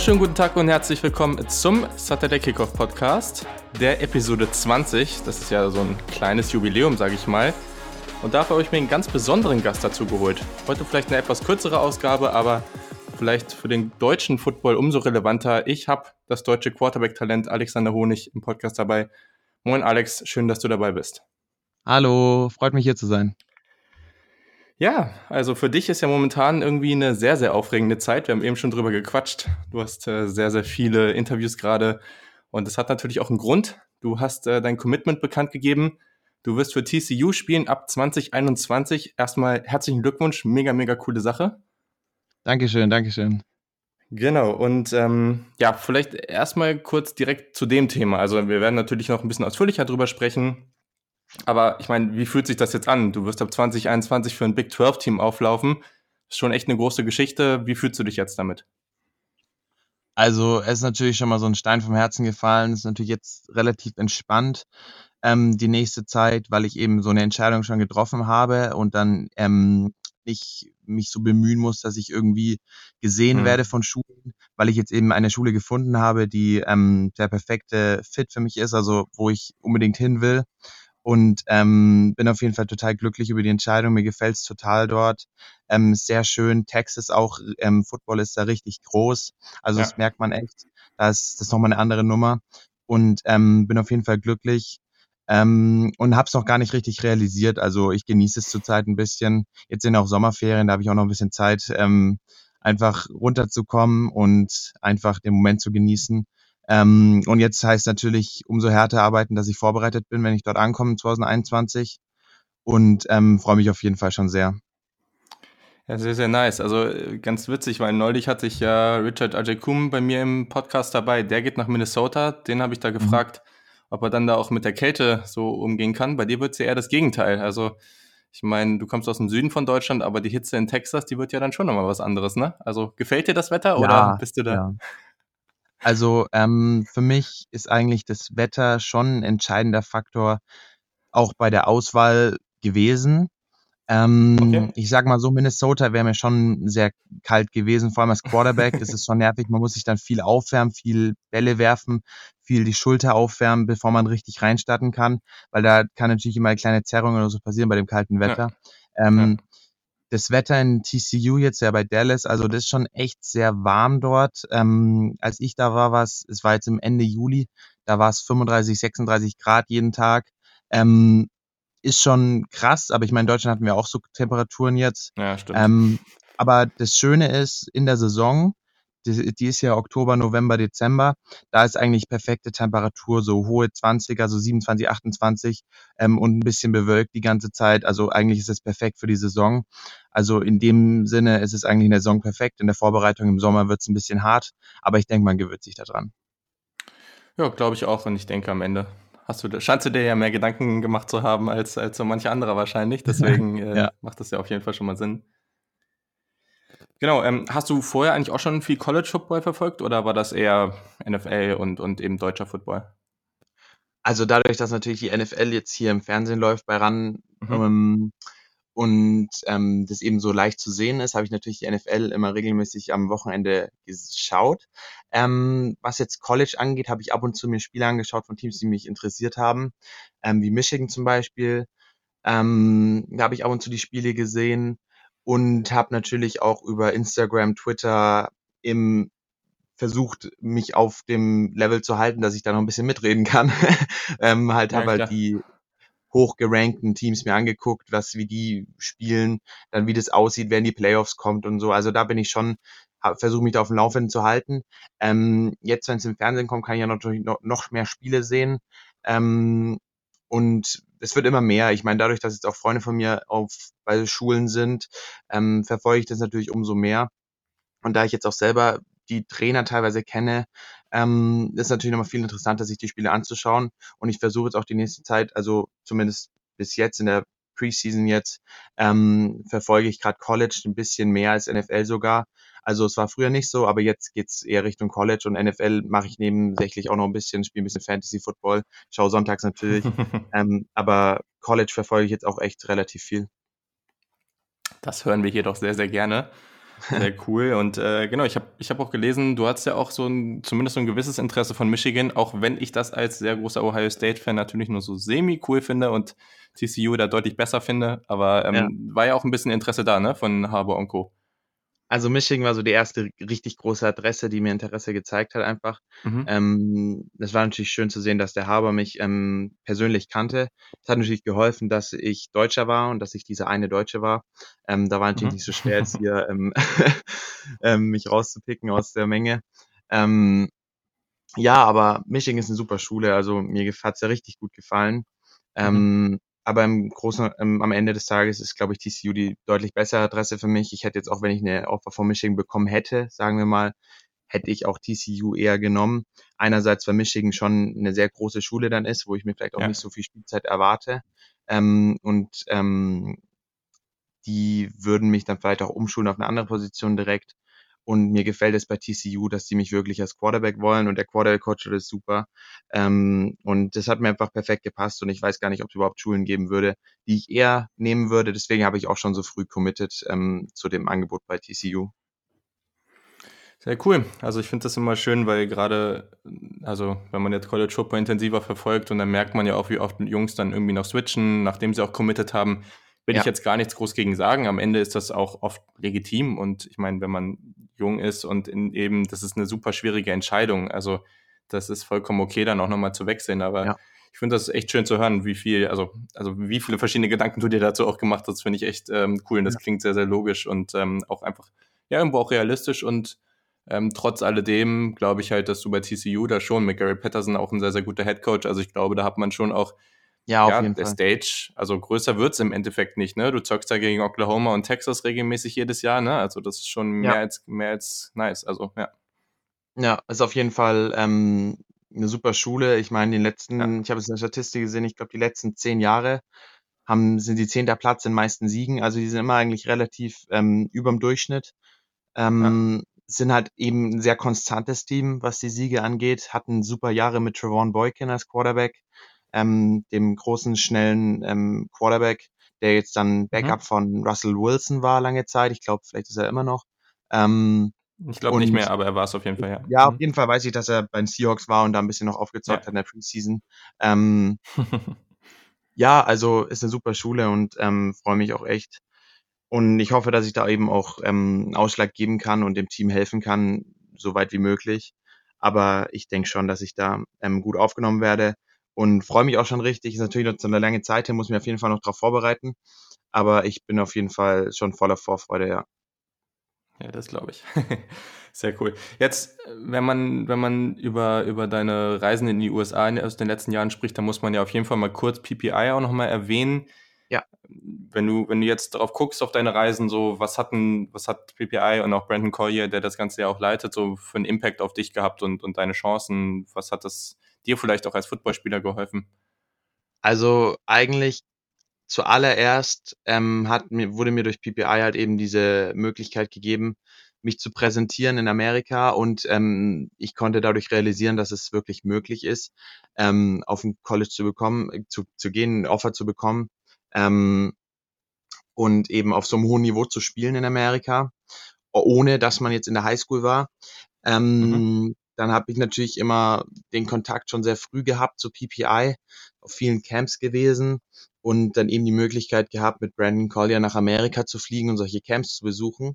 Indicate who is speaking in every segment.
Speaker 1: Wunderschönen guten Tag und herzlich willkommen zum Saturday Kickoff Podcast, der Episode 20. Das ist ja so ein kleines Jubiläum, sage ich mal. Und dafür habe ich mir einen ganz besonderen Gast dazu geholt. Heute vielleicht eine etwas kürzere Ausgabe, aber vielleicht für den deutschen Football umso relevanter. Ich habe das deutsche Quarterback-Talent Alexander Honig im Podcast dabei. Moin Alex, schön, dass du dabei bist.
Speaker 2: Hallo, freut mich hier zu sein.
Speaker 1: Ja, also für dich ist ja momentan irgendwie eine sehr, sehr aufregende Zeit. Wir haben eben schon drüber gequatscht. Du hast äh, sehr, sehr viele Interviews gerade und das hat natürlich auch einen Grund. Du hast äh, dein Commitment bekannt gegeben. Du wirst für TCU spielen ab 2021. Erstmal herzlichen Glückwunsch, mega, mega coole Sache.
Speaker 2: Dankeschön, Dankeschön.
Speaker 1: Genau, und ähm, ja, vielleicht erstmal kurz direkt zu dem Thema. Also wir werden natürlich noch ein bisschen ausführlicher drüber sprechen. Aber ich meine, wie fühlt sich das jetzt an? Du wirst ab 2021 für ein Big 12-Team auflaufen. Ist schon echt eine große Geschichte. Wie fühlst du dich jetzt damit?
Speaker 2: Also, es ist natürlich schon mal so ein Stein vom Herzen gefallen. Es ist natürlich jetzt relativ entspannt ähm, die nächste Zeit, weil ich eben so eine Entscheidung schon getroffen habe und dann ähm, nicht mich so bemühen muss, dass ich irgendwie gesehen mhm. werde von Schulen, weil ich jetzt eben eine Schule gefunden habe, die ähm, der perfekte Fit für mich ist, also wo ich unbedingt hin will und ähm, bin auf jeden Fall total glücklich über die Entscheidung. Mir gefällt's total dort. Ähm, sehr schön. Texas auch, ähm, Football ist da richtig groß. Also ja. das merkt man echt. Da ist das nochmal eine andere Nummer. Und ähm, bin auf jeden Fall glücklich. Ähm, und habe es noch gar nicht richtig realisiert. Also ich genieße es zurzeit ein bisschen. Jetzt sind auch Sommerferien, da habe ich auch noch ein bisschen Zeit, ähm, einfach runterzukommen und einfach den Moment zu genießen. Ähm, und jetzt heißt natürlich umso härter arbeiten, dass ich vorbereitet bin, wenn ich dort ankomme 2021. Und ähm, freue mich auf jeden Fall schon sehr.
Speaker 1: Ja, sehr, sehr nice. Also äh, ganz witzig, weil neulich hatte ich ja Richard Ajekum bei mir im Podcast dabei. Der geht nach Minnesota. Den habe ich da mhm. gefragt, mhm. ob er dann da auch mit der Kälte so umgehen kann. Bei dir wird es ja eher das Gegenteil. Also ich meine, du kommst aus dem Süden von Deutschland, aber die Hitze in Texas, die wird ja dann schon nochmal was anderes, ne? Also gefällt dir das Wetter ja, oder bist du da? Ja.
Speaker 2: Also ähm, für mich ist eigentlich das Wetter schon ein entscheidender Faktor auch bei der Auswahl gewesen. Ähm, okay. Ich sag mal so, Minnesota wäre mir schon sehr kalt gewesen, vor allem als Quarterback ist es schon nervig. Man muss sich dann viel aufwärmen, viel Bälle werfen, viel die Schulter aufwärmen, bevor man richtig reinstarten kann, weil da kann natürlich immer eine kleine Zerrung oder so passieren bei dem kalten Wetter. Ja. Ähm, ja das Wetter in TCU jetzt ja bei Dallas, also das ist schon echt sehr warm dort. Ähm, als ich da war, war es, es war jetzt im Ende Juli, da war es 35, 36 Grad jeden Tag. Ähm, ist schon krass, aber ich meine, in Deutschland hatten wir auch so Temperaturen jetzt. Ja, stimmt. Ähm, aber das Schöne ist, in der Saison die, die ist ja Oktober, November, Dezember. Da ist eigentlich perfekte Temperatur, so hohe 20er, so 27, 28 ähm, und ein bisschen bewölkt die ganze Zeit. Also eigentlich ist es perfekt für die Saison. Also in dem Sinne ist es eigentlich in der Saison perfekt. In der Vorbereitung im Sommer wird es ein bisschen hart, aber ich denke, man gewöhnt sich daran.
Speaker 1: Ja, glaube ich auch. Und ich denke, am Ende hast du, scheinst du dir ja mehr Gedanken gemacht zu haben als, als so manche andere wahrscheinlich. Deswegen äh, ja. macht das ja auf jeden Fall schon mal Sinn. Genau, ähm, hast du vorher eigentlich auch schon viel College Football verfolgt oder war das eher NFL und, und eben deutscher Football?
Speaker 2: Also dadurch, dass natürlich die NFL jetzt hier im Fernsehen läuft bei RAN mhm. ähm, und ähm, das eben so leicht zu sehen ist, habe ich natürlich die NFL immer regelmäßig am Wochenende geschaut. Ähm, was jetzt College angeht, habe ich ab und zu mir Spiele angeschaut von Teams, die mich interessiert haben, ähm, wie Michigan zum Beispiel. Ähm, da habe ich ab und zu die Spiele gesehen und habe natürlich auch über Instagram, Twitter im versucht, mich auf dem Level zu halten, dass ich da noch ein bisschen mitreden kann. ähm, halt ja, habe halt die hochgerankten Teams mir angeguckt, was wie die spielen, dann wie das aussieht, wer in die Playoffs kommt und so. Also da bin ich schon, versuche mich da auf dem Laufenden zu halten. Ähm, jetzt, wenn es im Fernsehen kommt, kann ich ja natürlich noch, noch mehr Spiele sehen. Ähm, und es wird immer mehr. Ich meine, dadurch, dass jetzt auch Freunde von mir auf bei Schulen sind, ähm, verfolge ich das natürlich umso mehr. Und da ich jetzt auch selber die Trainer teilweise kenne, ähm, ist natürlich nochmal viel interessanter, sich die Spiele anzuschauen. Und ich versuche jetzt auch die nächste Zeit, also zumindest bis jetzt in der Preseason jetzt, ähm, verfolge ich gerade College ein bisschen mehr als NFL sogar. Also es war früher nicht so, aber jetzt geht's eher Richtung College und NFL mache ich nebensächlich auch noch ein bisschen, spiele ein bisschen Fantasy Football, schaue sonntags natürlich. ähm, aber College verfolge ich jetzt auch echt relativ viel.
Speaker 1: Das hören wir hier doch sehr, sehr gerne. Sehr cool. Und äh, genau, ich habe ich hab auch gelesen, du hast ja auch so ein, zumindest so ein gewisses Interesse von Michigan, auch wenn ich das als sehr großer Ohio State-Fan natürlich nur so semi-cool finde und TCU da deutlich besser finde. Aber ähm, ja. war ja auch ein bisschen Interesse da, ne, von Harbour und Co.
Speaker 2: Also Michigan war so die erste richtig große Adresse, die mir Interesse gezeigt hat einfach. Mhm. Ähm, das war natürlich schön zu sehen, dass der Haber mich ähm, persönlich kannte. Es hat natürlich geholfen, dass ich Deutscher war und dass ich dieser eine Deutsche war. Ähm, da war natürlich mhm. nicht so schwer, jetzt hier ähm, ähm, mich rauszupicken aus der Menge. Ähm, ja, aber Michigan ist eine super Schule, also mir hat es ja richtig gut gefallen. Mhm. Ähm, aber im Großen, ähm, am Ende des Tages ist, glaube ich, TCU die deutlich bessere Adresse für mich. Ich hätte jetzt auch, wenn ich eine Offer von Michigan bekommen hätte, sagen wir mal, hätte ich auch TCU eher genommen. Einerseits, weil Michigan schon eine sehr große Schule dann ist, wo ich mir vielleicht auch ja. nicht so viel Spielzeit erwarte. Ähm, und ähm, die würden mich dann vielleicht auch umschulen auf eine andere Position direkt. Und mir gefällt es bei TCU, dass die mich wirklich als Quarterback wollen und der Quarterback-Coach ist super. Ähm, und das hat mir einfach perfekt gepasst und ich weiß gar nicht, ob es überhaupt Schulen geben würde, die ich eher nehmen würde. Deswegen habe ich auch schon so früh committed ähm, zu dem Angebot bei TCU.
Speaker 1: Sehr cool. Also ich finde das immer schön, weil gerade, also wenn man jetzt College Football intensiver verfolgt und dann merkt man ja auch, wie oft Jungs dann irgendwie noch switchen, nachdem sie auch committed haben, will ja. ich jetzt gar nichts groß gegen sagen. Am Ende ist das auch oft legitim und ich meine, wenn man jung ist und in eben, das ist eine super schwierige Entscheidung. Also das ist vollkommen okay, dann auch nochmal zu wechseln. Aber ja. ich finde das echt schön zu hören, wie viel, also, also wie viele verschiedene Gedanken du dir dazu auch gemacht hast, finde ich echt ähm, cool. Und das ja. klingt sehr, sehr logisch und ähm, auch einfach, ja, irgendwo auch realistisch und ähm, trotz alledem glaube ich halt, dass du bei TCU da schon mit Gary Patterson auch ein sehr, sehr guter Head Coach. Also ich glaube, da hat man schon auch ja, auf ja, jeden der Fall. Stage, also größer wird es im Endeffekt nicht, ne? Du zockst da gegen Oklahoma und Texas regelmäßig jedes Jahr, ne? Also das ist schon mehr, ja. als, mehr als nice. Also, ja.
Speaker 2: Ja, ist auf jeden Fall ähm, eine super Schule. Ich meine, den letzten, ja. ich habe jetzt eine Statistik gesehen, ich glaube, die letzten zehn Jahre haben, sind die zehnter Platz in meisten Siegen. Also die sind immer eigentlich relativ ähm, überm Durchschnitt. Ähm, ja. Sind halt eben ein sehr konstantes Team, was die Siege angeht. Hatten super Jahre mit Trevon Boykin als Quarterback ähm, dem großen, schnellen ähm, Quarterback, der jetzt dann mhm. Backup mhm. von Russell Wilson war lange Zeit. Ich glaube, vielleicht ist er immer noch. Ähm,
Speaker 1: ich glaube nicht mehr, aber er war es auf jeden Fall, ja.
Speaker 2: Ja, auf mhm. jeden Fall weiß ich, dass er bei den Seahawks war und da ein bisschen noch aufgezockt ja. hat in der Preseason. Ähm, ja, also ist eine super Schule und ähm, freue mich auch echt. Und ich hoffe, dass ich da eben auch ähm, Ausschlag geben kann und dem Team helfen kann, so weit wie möglich. Aber ich denke schon, dass ich da ähm, gut aufgenommen werde und freue mich auch schon richtig. Ist natürlich noch so eine lange Zeit hin, muss mich auf jeden Fall noch darauf vorbereiten. Aber ich bin auf jeden Fall schon voller Vorfreude, ja.
Speaker 1: Ja, das glaube ich. Sehr cool. Jetzt, wenn man, wenn man über, über deine Reisen in die USA aus den letzten Jahren spricht, dann muss man ja auf jeden Fall mal kurz PPI auch nochmal erwähnen. Ja. Wenn du, wenn du jetzt darauf guckst, auf deine Reisen, so, was hatten, was hat PPI und auch Brandon Collier, der das Ganze ja auch leitet, so für einen Impact auf dich gehabt und, und deine Chancen? Was hat das dir vielleicht auch als Footballspieler geholfen?
Speaker 2: Also eigentlich zuallererst ähm, hat mir, wurde mir durch PPI halt eben diese Möglichkeit gegeben, mich zu präsentieren in Amerika und ähm, ich konnte dadurch realisieren, dass es wirklich möglich ist, ähm, auf ein College zu bekommen, äh, zu, zu gehen, ein Offer zu bekommen ähm, und eben auf so einem hohen Niveau zu spielen in Amerika, ohne dass man jetzt in der Highschool war. Ähm, mhm. Dann habe ich natürlich immer den Kontakt schon sehr früh gehabt zu PPI, auf vielen Camps gewesen und dann eben die Möglichkeit gehabt, mit Brandon Collier nach Amerika zu fliegen und solche Camps zu besuchen.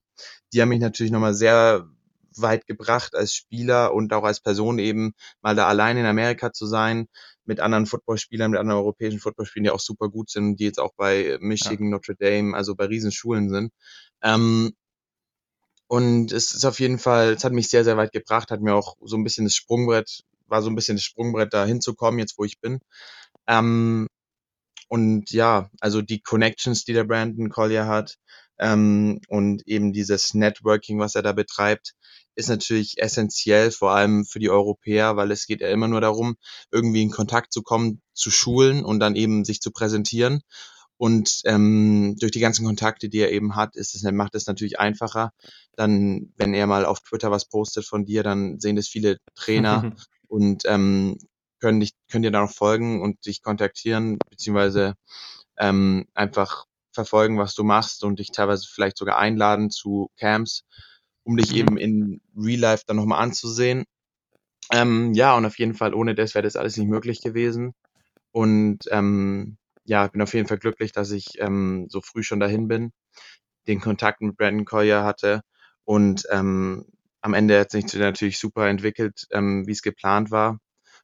Speaker 2: Die haben mich natürlich nochmal sehr weit gebracht als Spieler und auch als Person eben mal da allein in Amerika zu sein, mit anderen Footballspielern, mit anderen europäischen Footballspielern, die auch super gut sind, die jetzt auch bei Michigan, ja. Notre Dame, also bei Riesenschulen sind. Ähm, und es ist auf jeden Fall, es hat mich sehr, sehr weit gebracht, hat mir auch so ein bisschen das Sprungbrett, war so ein bisschen das Sprungbrett da hinzukommen, jetzt wo ich bin. Ähm, und ja, also die Connections, die der Brandon Collier hat ähm, und eben dieses Networking, was er da betreibt, ist natürlich essentiell, vor allem für die Europäer, weil es geht ja immer nur darum, irgendwie in Kontakt zu kommen zu Schulen und dann eben sich zu präsentieren. Und ähm, durch die ganzen Kontakte, die er eben hat, ist es, macht es natürlich einfacher. Dann, wenn er mal auf Twitter was postet von dir, dann sehen das viele Trainer und ähm, können dich, können dir da noch folgen und dich kontaktieren, beziehungsweise ähm, einfach verfolgen, was du machst und dich teilweise vielleicht sogar einladen zu Camps, um dich mhm. eben in Real Life dann nochmal anzusehen. Ähm, ja, und auf jeden Fall, ohne das wäre das alles nicht möglich gewesen. Und ähm, ja, bin auf jeden Fall glücklich, dass ich ähm, so früh schon dahin bin, den Kontakt mit Brandon Collier hatte und ähm, am Ende hat sich natürlich super entwickelt, ähm, wie es geplant war.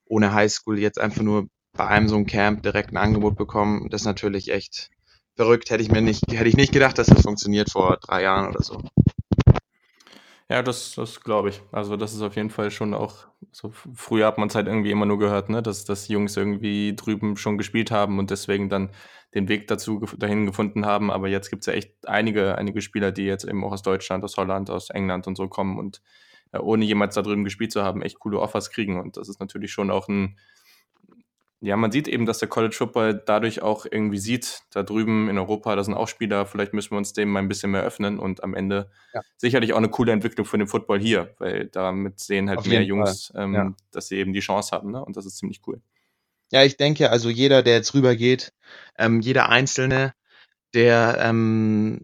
Speaker 2: Ohne Highschool jetzt einfach nur bei einem so einem Camp direkt ein Angebot bekommen. Das ist natürlich echt verrückt. Hätte ich mir nicht, hätte ich nicht gedacht, dass das funktioniert vor drei Jahren oder so.
Speaker 1: Ja, das, das glaube ich. Also das ist auf jeden Fall schon auch, so früher hat man es halt irgendwie immer nur gehört, ne, dass, dass Jungs irgendwie drüben schon gespielt haben und deswegen dann den Weg dazu dahin gefunden haben. Aber jetzt gibt es ja echt einige, einige Spieler, die jetzt eben auch aus Deutschland, aus Holland, aus England und so kommen und äh, ohne jemals da drüben gespielt zu haben, echt coole Offers kriegen. Und das ist natürlich schon auch ein, ja, man sieht eben, dass der College Football dadurch auch irgendwie sieht, da drüben in Europa, da sind auch Spieler, vielleicht müssen wir uns dem mal ein bisschen mehr öffnen und am Ende ja. sicherlich auch eine coole Entwicklung für den Football hier, weil damit sehen halt Auf mehr Jungs, ähm, ja. dass sie eben die Chance haben, ne? Und das ist ziemlich cool.
Speaker 2: Ja, ich denke, also jeder, der jetzt rübergeht, ähm, jeder Einzelne, der ähm,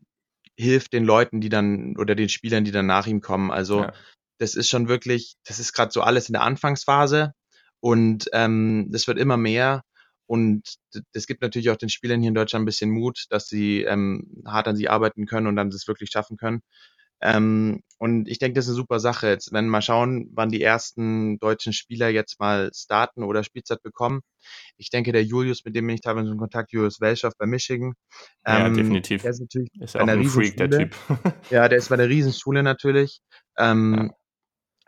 Speaker 2: hilft den Leuten, die dann oder den Spielern, die dann nach ihm kommen. Also ja. das ist schon wirklich, das ist gerade so alles in der Anfangsphase. Und ähm, das wird immer mehr. Und das gibt natürlich auch den Spielern hier in Deutschland ein bisschen Mut, dass sie ähm, hart an sie arbeiten können und dann das wirklich schaffen können. Ähm, und ich denke, das ist eine super Sache. Jetzt, wenn wir mal schauen, wann die ersten deutschen Spieler jetzt mal starten oder Spielzeit bekommen. Ich denke, der Julius, mit dem bin ich teilweise in Kontakt, Julius Welschow bei Michigan.
Speaker 1: Ja, ähm, definitiv.
Speaker 2: Der ist natürlich ist bei einer ein Freak, der Typ. ja, der ist bei der Riesenschule natürlich. Ähm,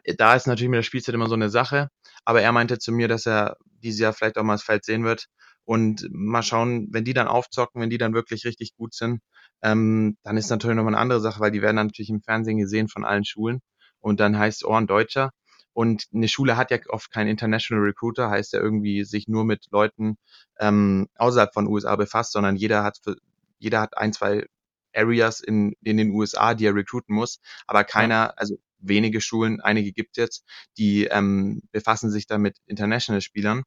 Speaker 2: ja. Da ist natürlich mit der Spielzeit immer so eine Sache. Aber er meinte zu mir, dass er dieses Jahr vielleicht auch mal das Feld sehen wird. Und mal schauen, wenn die dann aufzocken, wenn die dann wirklich richtig gut sind, ähm, dann ist natürlich nochmal eine andere Sache, weil die werden dann natürlich im Fernsehen gesehen von allen Schulen. Und dann heißt oh, ein Deutscher. Und eine Schule hat ja oft keinen International Recruiter, heißt ja irgendwie sich nur mit Leuten ähm, außerhalb von USA befasst, sondern jeder hat für, jeder hat ein, zwei Areas in, in den USA, die er recruiten muss, aber keiner, also wenige Schulen, einige gibt es jetzt, die ähm, befassen sich da mit International-Spielern.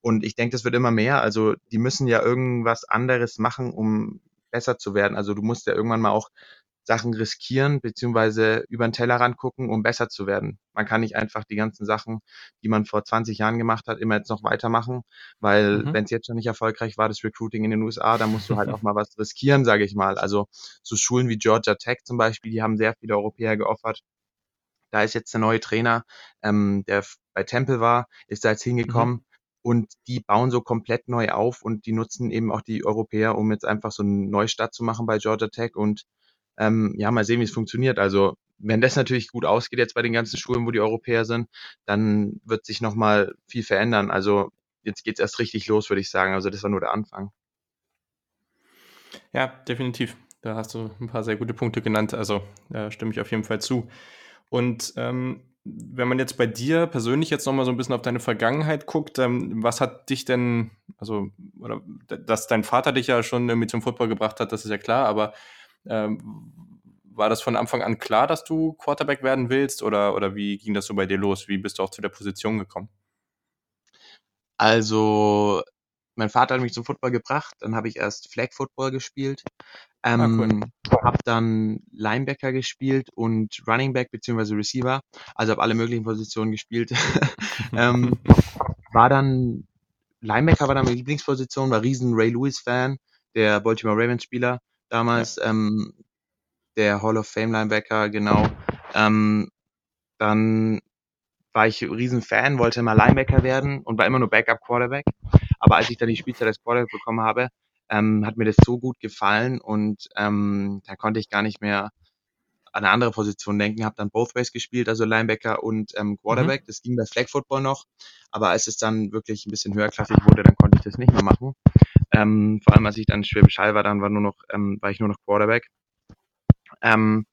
Speaker 2: Und ich denke, das wird immer mehr. Also die müssen ja irgendwas anderes machen, um besser zu werden. Also du musst ja irgendwann mal auch Sachen riskieren, beziehungsweise über den Tellerrand gucken, um besser zu werden. Man kann nicht einfach die ganzen Sachen, die man vor 20 Jahren gemacht hat, immer jetzt noch weitermachen, weil mhm. wenn es jetzt schon nicht erfolgreich war, das Recruiting in den USA, dann musst du halt auch mal was riskieren, sage ich mal. Also so Schulen wie Georgia Tech zum Beispiel, die haben sehr viele Europäer geoffert. Da ist jetzt der neue Trainer, ähm, der bei Temple war, ist da jetzt hingekommen. Mhm. Und die bauen so komplett neu auf und die nutzen eben auch die Europäer, um jetzt einfach so einen Neustart zu machen bei Georgia Tech. Und ähm, ja, mal sehen, wie es funktioniert. Also wenn das natürlich gut ausgeht jetzt bei den ganzen Schulen, wo die Europäer sind, dann wird sich nochmal viel verändern. Also jetzt geht's erst richtig los, würde ich sagen. Also das war nur der Anfang.
Speaker 1: Ja, definitiv. Da hast du ein paar sehr gute Punkte genannt. Also da stimme ich auf jeden Fall zu. Und ähm, wenn man jetzt bei dir persönlich jetzt nochmal so ein bisschen auf deine Vergangenheit guckt, ähm, was hat dich denn, also, oder dass dein Vater dich ja schon irgendwie zum Football gebracht hat, das ist ja klar, aber ähm, war das von Anfang an klar, dass du Quarterback werden willst oder, oder wie ging das so bei dir los? Wie bist du auch zu der Position gekommen?
Speaker 2: Also, mein Vater hat mich zum Football gebracht, dann habe ich erst Flag Football gespielt, ähm, ah, cool. Ähm, habe dann Linebacker gespielt und Running Back beziehungsweise Receiver, also habe alle möglichen Positionen gespielt. ähm, war dann Linebacker war dann meine Lieblingsposition, war riesen Ray Lewis Fan, der Baltimore Ravens Spieler damals, ja. ähm, der Hall of Fame Linebacker, genau. Ähm, dann war ich riesen Fan, wollte mal Linebacker werden und war immer nur Backup Quarterback. Aber als ich dann die Spielzeit als Quarterback bekommen habe, ähm, hat mir das so gut gefallen und ähm, da konnte ich gar nicht mehr an eine andere Position denken, habe dann both ways gespielt, also Linebacker und ähm, Quarterback. Mhm. Das ging bei Flag Football noch, aber als es dann wirklich ein bisschen höherklassig wurde, dann konnte ich das nicht mehr machen. Ähm, vor allem als ich dann Schwäbisch Hall war, dann war nur noch, ähm, war ich nur noch Quarterback. Ähm,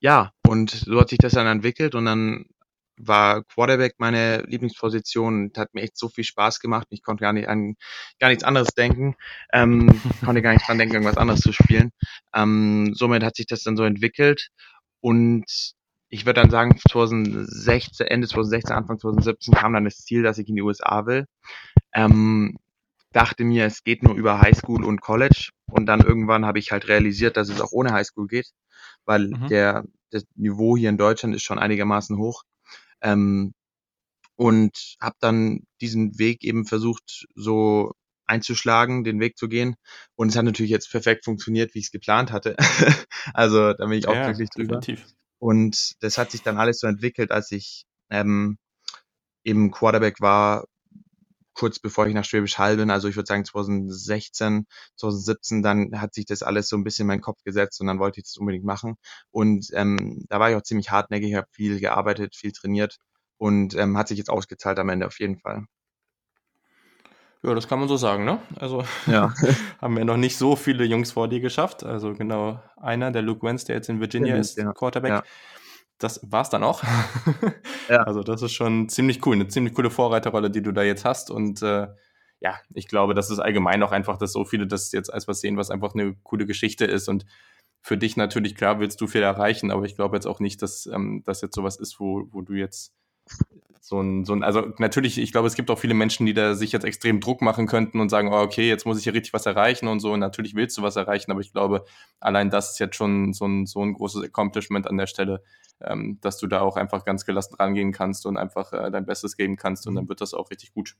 Speaker 2: ja, und so hat sich das dann entwickelt und dann war Quarterback meine Lieblingsposition. Hat mir echt so viel Spaß gemacht. Ich konnte gar nicht an gar nichts anderes denken. Ähm, konnte gar nicht dran denken, irgendwas anderes zu spielen. Ähm, somit hat sich das dann so entwickelt. Und ich würde dann sagen, 2016, Ende 2016, Anfang 2017 kam dann das Ziel, dass ich in die USA will. Ähm, dachte mir, es geht nur über Highschool und College. Und dann irgendwann habe ich halt realisiert, dass es auch ohne Highschool geht, weil mhm. der, das Niveau hier in Deutschland ist schon einigermaßen hoch. Ähm, und habe dann diesen Weg eben versucht, so einzuschlagen, den Weg zu gehen. Und es hat natürlich jetzt perfekt funktioniert, wie ich es geplant hatte. also da bin ich auch ja, glücklich drüber. Definitiv. Und das hat sich dann alles so entwickelt, als ich ähm, eben Quarterback war, kurz bevor ich nach Schwäbisch Hall bin, also ich würde sagen 2016, 2017, dann hat sich das alles so ein bisschen in meinen Kopf gesetzt und dann wollte ich das unbedingt machen. Und ähm, da war ich auch ziemlich hartnäckig, habe viel gearbeitet, viel trainiert und ähm, hat sich jetzt ausgezahlt am Ende auf jeden Fall.
Speaker 1: Ja, das kann man so sagen, ne? Also ja. haben wir noch nicht so viele Jungs vor dir geschafft. Also genau einer, der Luke Wentz, der jetzt in Virginia ist, ja. Quarterback. Ja. Das war's dann auch. ja. Also das ist schon ziemlich cool, eine ziemlich coole Vorreiterrolle, die du da jetzt hast. Und äh, ja, ich glaube, das ist allgemein auch einfach, dass so viele das jetzt als was sehen, was einfach eine coole Geschichte ist. Und für dich natürlich, klar, willst du viel erreichen, aber ich glaube jetzt auch nicht, dass ähm, das jetzt sowas ist, wo, wo du jetzt so ein, so ein, also natürlich, ich glaube, es gibt auch viele Menschen, die da sich jetzt extrem Druck machen könnten und sagen, oh, okay, jetzt muss ich hier richtig was erreichen und so. Und natürlich willst du was erreichen, aber ich glaube, allein das ist jetzt schon so ein, so ein großes Accomplishment an der Stelle, ähm, dass du da auch einfach ganz gelassen rangehen kannst und einfach äh, dein Bestes geben kannst und dann wird das auch richtig gut.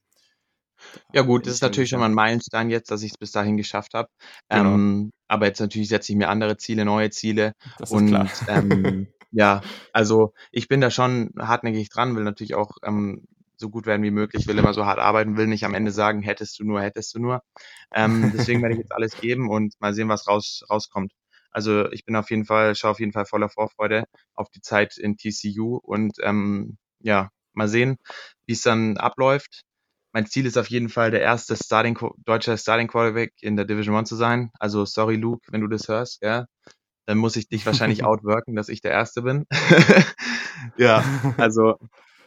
Speaker 2: Ja gut, das ist natürlich schon mal ein Meilenstein jetzt, dass ich es bis dahin geschafft habe. Genau. Ähm, aber jetzt natürlich setze ich mir andere Ziele, neue Ziele. Das ist und klar. Ähm, Ja, also ich bin da schon hartnäckig dran, will natürlich auch ähm, so gut werden wie möglich, will immer so hart arbeiten, will nicht am Ende sagen, hättest du nur, hättest du nur. Ähm, deswegen werde ich jetzt alles geben und mal sehen, was raus, rauskommt. Also ich bin auf jeden Fall, schaue auf jeden Fall voller Vorfreude auf die Zeit in TCU und ähm, ja, mal sehen, wie es dann abläuft. Mein Ziel ist auf jeden Fall der erste Starting deutscher Starting Quarterback in der Division One zu sein. Also sorry Luke, wenn du das hörst, ja dann muss ich dich wahrscheinlich outworken, dass ich der Erste bin. ja, also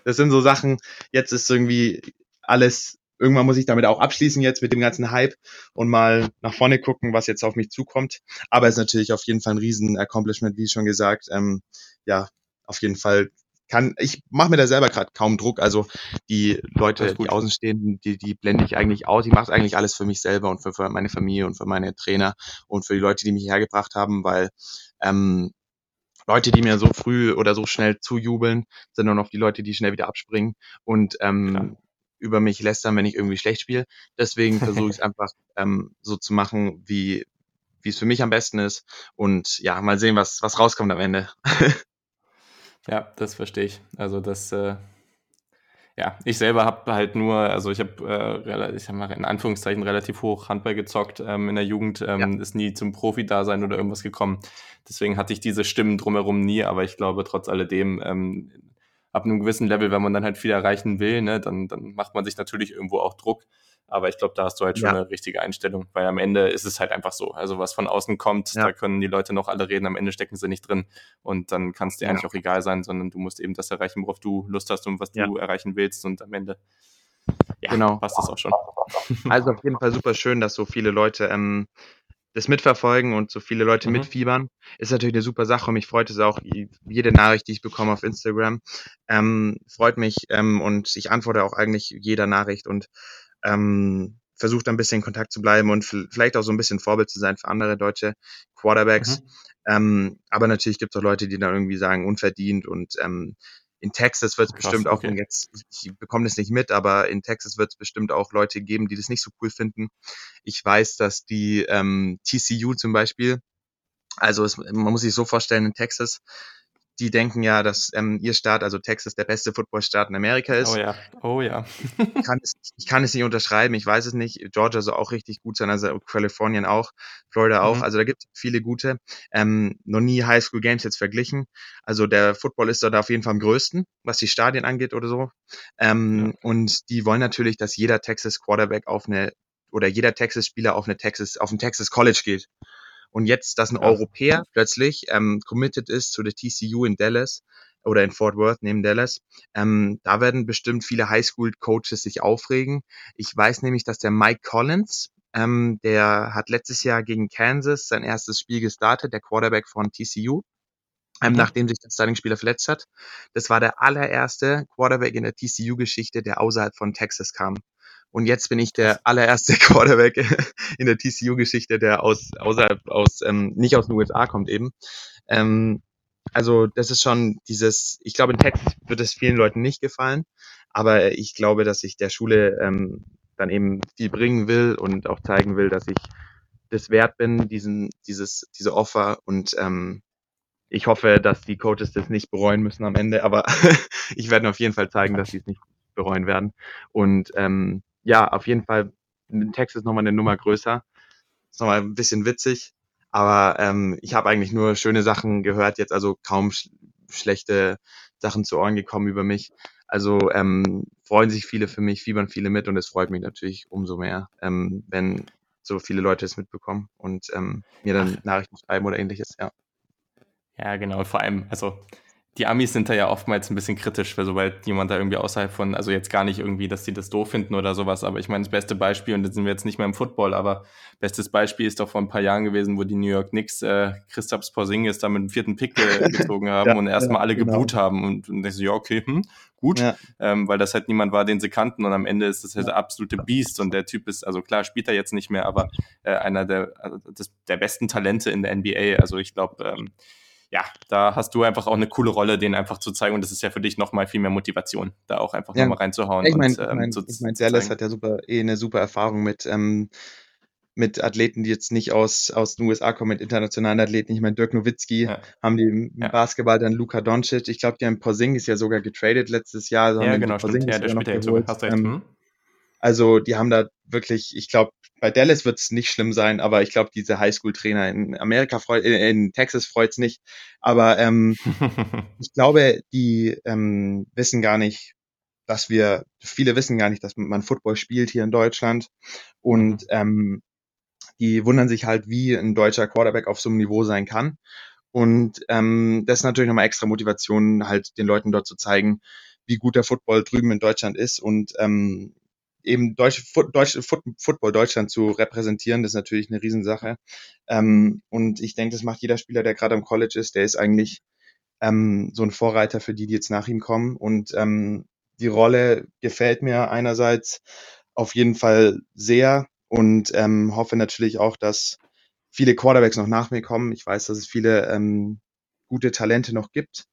Speaker 2: das sind so Sachen, jetzt ist irgendwie alles, irgendwann muss ich damit auch abschließen jetzt mit dem ganzen Hype und mal nach vorne gucken, was jetzt auf mich zukommt. Aber es ist natürlich auf jeden Fall ein riesen Accomplishment, wie schon gesagt. Ähm, ja, auf jeden Fall kann, ich mache mir da selber gerade kaum Druck. Also die Leute, die Außenstehenden, die, die blende ich eigentlich aus. Ich mache eigentlich alles für mich selber und für, für meine Familie und für meine Trainer und für die Leute, die mich hergebracht haben, weil ähm, Leute, die mir so früh oder so schnell zujubeln, sind dann noch die Leute, die schnell wieder abspringen und ähm, über mich lästern, wenn ich irgendwie schlecht spiele. Deswegen versuche ich es einfach ähm, so zu machen, wie wie es für mich am besten ist. Und ja, mal sehen, was, was rauskommt am Ende.
Speaker 1: Ja, das verstehe ich. Also das, äh, ja, ich selber habe halt nur, also ich habe, äh, ich habe mal in Anführungszeichen relativ hoch Handball gezockt ähm, in der Jugend, ähm, ja. ist nie zum Profi-Dasein oder irgendwas gekommen. Deswegen hatte ich diese Stimmen drumherum nie, aber ich glaube trotz alledem, ähm, ab einem gewissen Level, wenn man dann halt viel erreichen will, ne, dann, dann macht man sich natürlich irgendwo auch Druck. Aber ich glaube, da hast du halt schon ja. eine richtige Einstellung, weil am Ende ist es halt einfach so. Also was von außen kommt, ja. da können die Leute noch alle reden, am Ende stecken sie nicht drin. Und dann kann es dir ja. eigentlich auch egal sein, sondern du musst eben das erreichen, worauf du Lust hast und was du erreichen willst. Und am Ende
Speaker 2: ja, genau. passt das auch schon. Also auf jeden Fall super schön, dass so viele Leute ähm, das mitverfolgen und so viele Leute mhm. mitfiebern, ist natürlich eine super Sache und mich freut es auch, jede Nachricht, die ich bekomme auf Instagram, ähm, freut mich ähm, und ich antworte auch eigentlich jeder Nachricht und ähm, versucht ein bisschen in Kontakt zu bleiben und vielleicht auch so ein bisschen Vorbild zu sein für andere deutsche Quarterbacks. Mhm. Ähm, aber natürlich gibt es auch Leute, die dann irgendwie sagen, unverdient und ähm, in Texas wird es bestimmt auch, okay. jetzt, ich bekomme das nicht mit, aber in Texas wird es bestimmt auch Leute geben, die das nicht so cool finden. Ich weiß, dass die ähm, TCU zum Beispiel, also es, man muss sich so vorstellen, in Texas die denken ja, dass ähm, ihr Staat, also Texas, der beste Footballstaat in Amerika ist.
Speaker 1: Oh ja, oh ja.
Speaker 2: ich, kann es, ich kann es nicht unterschreiben, ich weiß es nicht. Georgia soll auch richtig gut sein, also Kalifornien auch, Florida auch. Mhm. Also da gibt es viele gute. Ähm, noch nie High School Games jetzt verglichen. Also der Football ist da auf jeden Fall am größten, was die Stadien angeht oder so. Ähm, ja. Und die wollen natürlich, dass jeder Texas Quarterback auf eine oder jeder Texas-Spieler auf eine Texas, auf ein Texas College geht. Und jetzt, dass ein ja. Europäer plötzlich ähm, committed ist zu der TCU in Dallas oder in Fort Worth neben Dallas, ähm, da werden bestimmt viele Highschool-Coaches sich aufregen. Ich weiß nämlich, dass der Mike Collins, ähm, der hat letztes Jahr gegen Kansas sein erstes Spiel gestartet, der Quarterback von TCU. Ähm, mhm. nachdem sich der Starting-Spieler verletzt hat. Das war der allererste Quarterback in der TCU-Geschichte, der außerhalb von Texas kam. Und jetzt bin ich der allererste Quarterback in der TCU-Geschichte, der aus außerhalb aus ähm, nicht aus den USA kommt eben. Ähm, also das ist schon dieses, ich glaube in Texas wird es vielen Leuten nicht gefallen, aber ich glaube, dass ich der Schule ähm, dann eben viel bringen will und auch zeigen will, dass ich das wert bin, diesen, dieses, diese Offer und ähm, ich hoffe, dass die Coaches das nicht bereuen müssen am Ende, aber ich werde auf jeden Fall zeigen, dass sie es nicht bereuen werden. Und ähm, ja, auf jeden Fall in Texas nochmal eine Nummer größer. Ist nochmal ein bisschen witzig, aber ähm, ich habe eigentlich nur schöne Sachen gehört, jetzt also kaum sch schlechte Sachen zu Ohren gekommen über mich. Also ähm, freuen sich viele für mich, fiebern viele mit und es freut mich natürlich umso mehr, ähm, wenn so viele Leute es mitbekommen und ähm, mir dann Nachrichten schreiben oder ähnliches, ja.
Speaker 1: Ja, genau. Vor allem, also die Amis sind da ja oftmals ein bisschen kritisch, weil sobald jemand da irgendwie außerhalb von, also jetzt gar nicht irgendwie, dass die das doof finden oder sowas, aber ich meine, das beste Beispiel, und da sind wir jetzt nicht mehr im Football, aber bestes Beispiel ist doch vor ein paar Jahren gewesen, wo die New York Knicks äh, Christoph Porzingis da mit dem vierten Pick gezogen haben ja, und erstmal ja, alle genau. geboot haben und, und ich so, ja, okay, hm, gut, ja. ähm, weil das halt niemand war, den sie kannten und am Ende ist das halt der absolute Beast und der Typ ist, also klar, spielt er jetzt nicht mehr, aber äh, einer der, also des, der besten Talente in der NBA, also ich glaube, ähm, ja, da hast du einfach auch eine coole Rolle, den einfach zu zeigen. Und das ist ja für dich nochmal viel mehr Motivation, da auch einfach ja. nochmal reinzuhauen.
Speaker 2: Ich meine, ähm, ich mein, Dallas hat ja super, eh eine super Erfahrung mit, ähm, mit Athleten, die jetzt nicht aus, aus den USA kommen, mit internationalen Athleten. Ich meine, Dirk Nowitzki ja. haben die im ja. Basketball dann Luka Doncic. Ich glaube, die haben Porzingis ja sogar getradet letztes Jahr. Also
Speaker 1: ja, genau, stimmt. Ja, der spielt ja jetzt sogar. Hast du jetzt, ähm, hm?
Speaker 2: Also die haben da wirklich, ich glaube, bei Dallas wird es nicht schlimm sein, aber ich glaube, diese Highschool-Trainer in Amerika freut, äh, in Texas freut's nicht. Aber ähm, ich glaube, die ähm, wissen gar nicht, dass wir, viele wissen gar nicht, dass man Football spielt hier in Deutschland. Und ähm, die wundern sich halt, wie ein deutscher Quarterback auf so einem Niveau sein kann. Und ähm, das ist natürlich nochmal extra Motivation, halt den Leuten dort zu zeigen, wie gut der Football drüben in Deutschland ist und ähm, eben deutsche, deutsche Football Deutschland zu repräsentieren, das ist natürlich eine Riesensache. Ähm, und ich denke, das macht jeder Spieler, der gerade am College ist, der ist eigentlich ähm, so ein Vorreiter für die, die jetzt nach ihm kommen. Und ähm, die Rolle gefällt mir einerseits auf jeden Fall sehr und ähm, hoffe natürlich auch, dass viele Quarterbacks noch nach mir kommen. Ich weiß, dass es viele ähm, gute Talente noch gibt.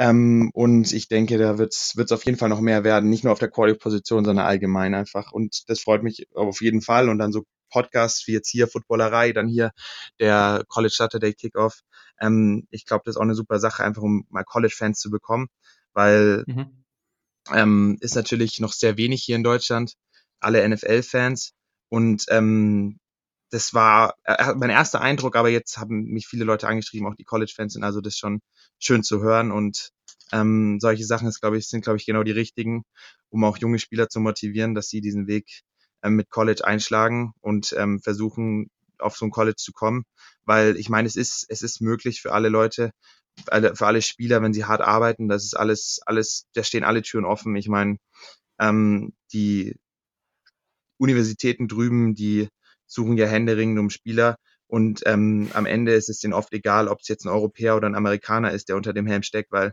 Speaker 2: Ähm, und ich denke, da wird es auf jeden Fall noch mehr werden, nicht nur auf der Quality-Position, sondern allgemein einfach. Und das freut mich auf jeden Fall. Und dann so Podcasts wie jetzt hier Footballerei, dann hier der College Saturday Kickoff. Ähm, ich glaube, das ist auch eine super Sache, einfach um mal College-Fans zu bekommen, weil mhm. ähm, ist natürlich noch sehr wenig hier in Deutschland, alle NFL-Fans. Und ähm, das war äh, mein erster Eindruck, aber jetzt haben mich viele Leute angeschrieben, auch die College-Fans sind also das schon schön zu hören und ähm, solche Sachen ist, glaube ich, sind, glaube ich, genau die richtigen, um auch junge Spieler zu motivieren, dass sie diesen Weg ähm, mit College einschlagen und ähm, versuchen, auf so ein College zu kommen. Weil ich meine, es ist, es ist möglich für alle Leute, für alle Spieler, wenn sie hart arbeiten, das ist alles, alles, da stehen alle Türen offen. Ich meine, ähm, die Universitäten drüben, die suchen ja händeringend um Spieler. Und ähm, am Ende ist es denen oft egal, ob es jetzt ein Europäer oder ein Amerikaner ist, der unter dem Helm steckt, weil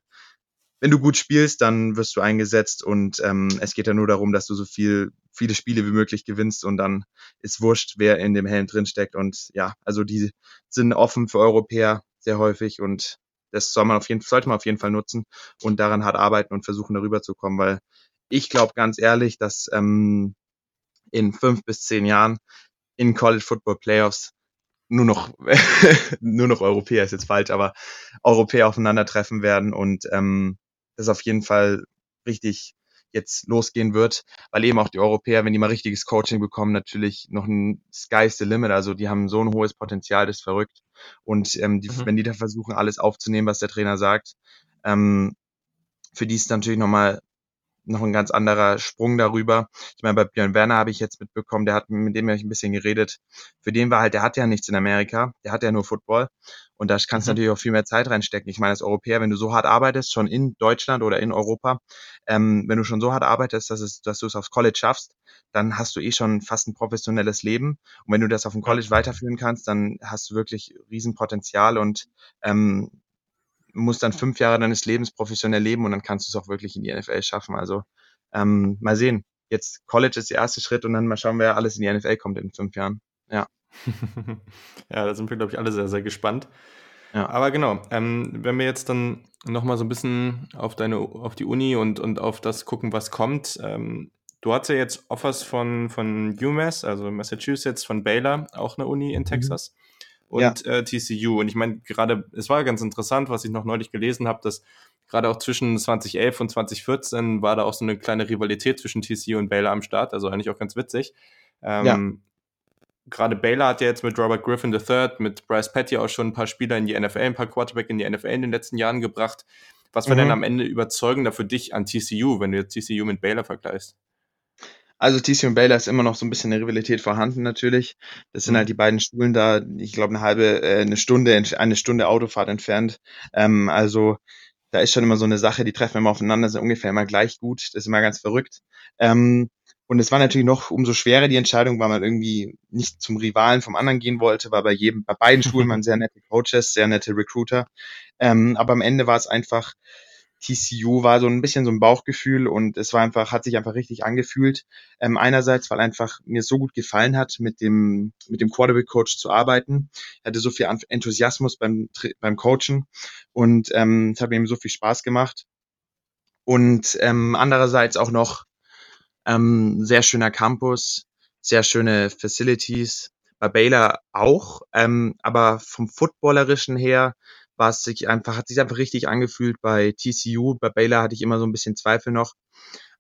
Speaker 2: wenn du gut spielst, dann wirst du eingesetzt und ähm, es geht ja nur darum, dass du so viel, viele Spiele wie möglich gewinnst und dann ist wurscht, wer in dem Helm drin steckt. Und ja, also die sind offen für Europäer sehr häufig und das soll man auf jeden, sollte man auf jeden Fall nutzen und daran hart arbeiten und versuchen, darüber zu kommen, weil ich glaube ganz ehrlich, dass ähm, in fünf bis zehn Jahren in College Football Playoffs. Nur noch nur noch Europäer ist jetzt falsch, aber Europäer aufeinandertreffen werden und ähm, das auf jeden Fall richtig jetzt losgehen wird, weil eben auch die Europäer, wenn die mal richtiges Coaching bekommen, natürlich noch ein Sky's the Limit, also die haben so ein hohes Potenzial, das ist verrückt. Und ähm, die, mhm. wenn die da versuchen, alles aufzunehmen, was der Trainer sagt, ähm, für die ist natürlich nochmal noch ein ganz anderer Sprung darüber. Ich meine, bei Björn Werner habe ich jetzt mitbekommen, der hat, mit dem habe ich ein bisschen geredet. Für den war halt, der hat ja nichts in Amerika, der hat ja nur Football. Und da kannst du mhm. natürlich auch viel mehr Zeit reinstecken. Ich meine, als Europäer, wenn du so hart arbeitest, schon in Deutschland oder in Europa, ähm, wenn du schon so hart arbeitest, dass, es, dass du es aufs College schaffst, dann hast du eh schon fast ein professionelles Leben. Und wenn du das auf dem College weiterführen kannst, dann hast du wirklich Riesenpotenzial und ähm, musst dann fünf Jahre deines Lebens professionell leben und dann kannst du es auch wirklich in die NFL schaffen. Also ähm, mal sehen. jetzt College ist der erste Schritt und dann mal schauen, wer alles in die NFL kommt in fünf Jahren. Ja.
Speaker 1: ja, da sind wir, glaube ich, alle sehr, sehr gespannt. Ja. Aber genau, ähm, wenn wir jetzt dann nochmal so ein bisschen auf deine, auf die Uni und, und auf das gucken, was kommt. Ähm, du hast ja jetzt Offers von, von UMass, also Massachusetts, von Baylor, auch eine Uni in mhm. Und ja. äh, TCU. Und ich meine, gerade, es war ganz interessant, was ich noch neulich gelesen habe, dass gerade auch zwischen 2011 und 2014 war da auch so eine kleine Rivalität zwischen TCU und Baylor am Start, also eigentlich auch ganz witzig. Ähm, ja gerade Baylor hat ja jetzt mit Robert Griffin III, mit Bryce Petty auch schon ein paar Spieler in die NFL, ein paar Quarterback in die NFL in den letzten Jahren gebracht. Was war mhm. denn am Ende überzeugender für dich an TCU, wenn du jetzt TCU mit Baylor vergleichst?
Speaker 2: Also TCU und Baylor ist immer noch so ein bisschen eine Rivalität vorhanden natürlich. Das sind mhm. halt die beiden Schulen da, ich glaube eine halbe, äh, eine Stunde, eine Stunde Autofahrt entfernt. Ähm, also da ist schon immer so eine Sache, die treffen immer aufeinander, sind ungefähr immer gleich gut. Das ist immer ganz verrückt. Ähm, und es war natürlich noch umso schwerer die Entscheidung, weil man irgendwie nicht zum Rivalen vom anderen gehen wollte, weil bei jedem, bei beiden Schulen waren sehr nette Coaches, sehr nette Recruiter. Ähm, aber am Ende war es einfach, TCU war so ein bisschen so ein Bauchgefühl und es war einfach, hat sich einfach richtig angefühlt. Ähm, einerseits, weil einfach mir so gut gefallen hat, mit dem, mit dem Quarterback-Coach zu arbeiten. Er hatte so viel Enthusiasmus beim, beim Coachen und ähm, es hat mir eben so viel Spaß gemacht. Und ähm, andererseits auch noch ähm, sehr schöner Campus, sehr schöne Facilities. Bei Baylor auch, ähm, aber vom Footballerischen her war es sich einfach, hat sich einfach richtig angefühlt bei TCU. Bei Baylor hatte ich immer so ein bisschen Zweifel noch.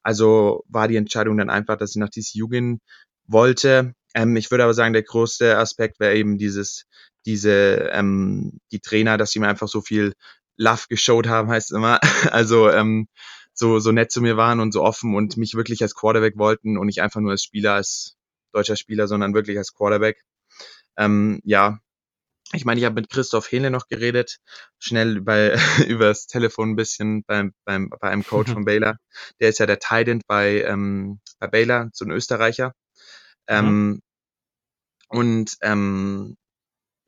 Speaker 2: Also war die Entscheidung dann einfach, dass ich nach TCU gehen wollte. Ähm, ich würde aber sagen, der größte Aspekt wäre eben dieses, diese, ähm, die Trainer, dass sie mir einfach so viel Love geshowt haben, heißt es immer. Also ähm, so, so nett zu mir waren und so offen und mich wirklich als Quarterback wollten und nicht einfach nur als Spieler, als deutscher Spieler, sondern wirklich als Quarterback. Ähm, ja, ich meine, ich habe mit Christoph Hähnle noch geredet, schnell bei, übers Telefon ein bisschen beim, beim, bei einem Coach von Baylor. Der ist ja der Titan bei, ähm, bei Baylor, so ein Österreicher. Ähm, mhm. Und ähm,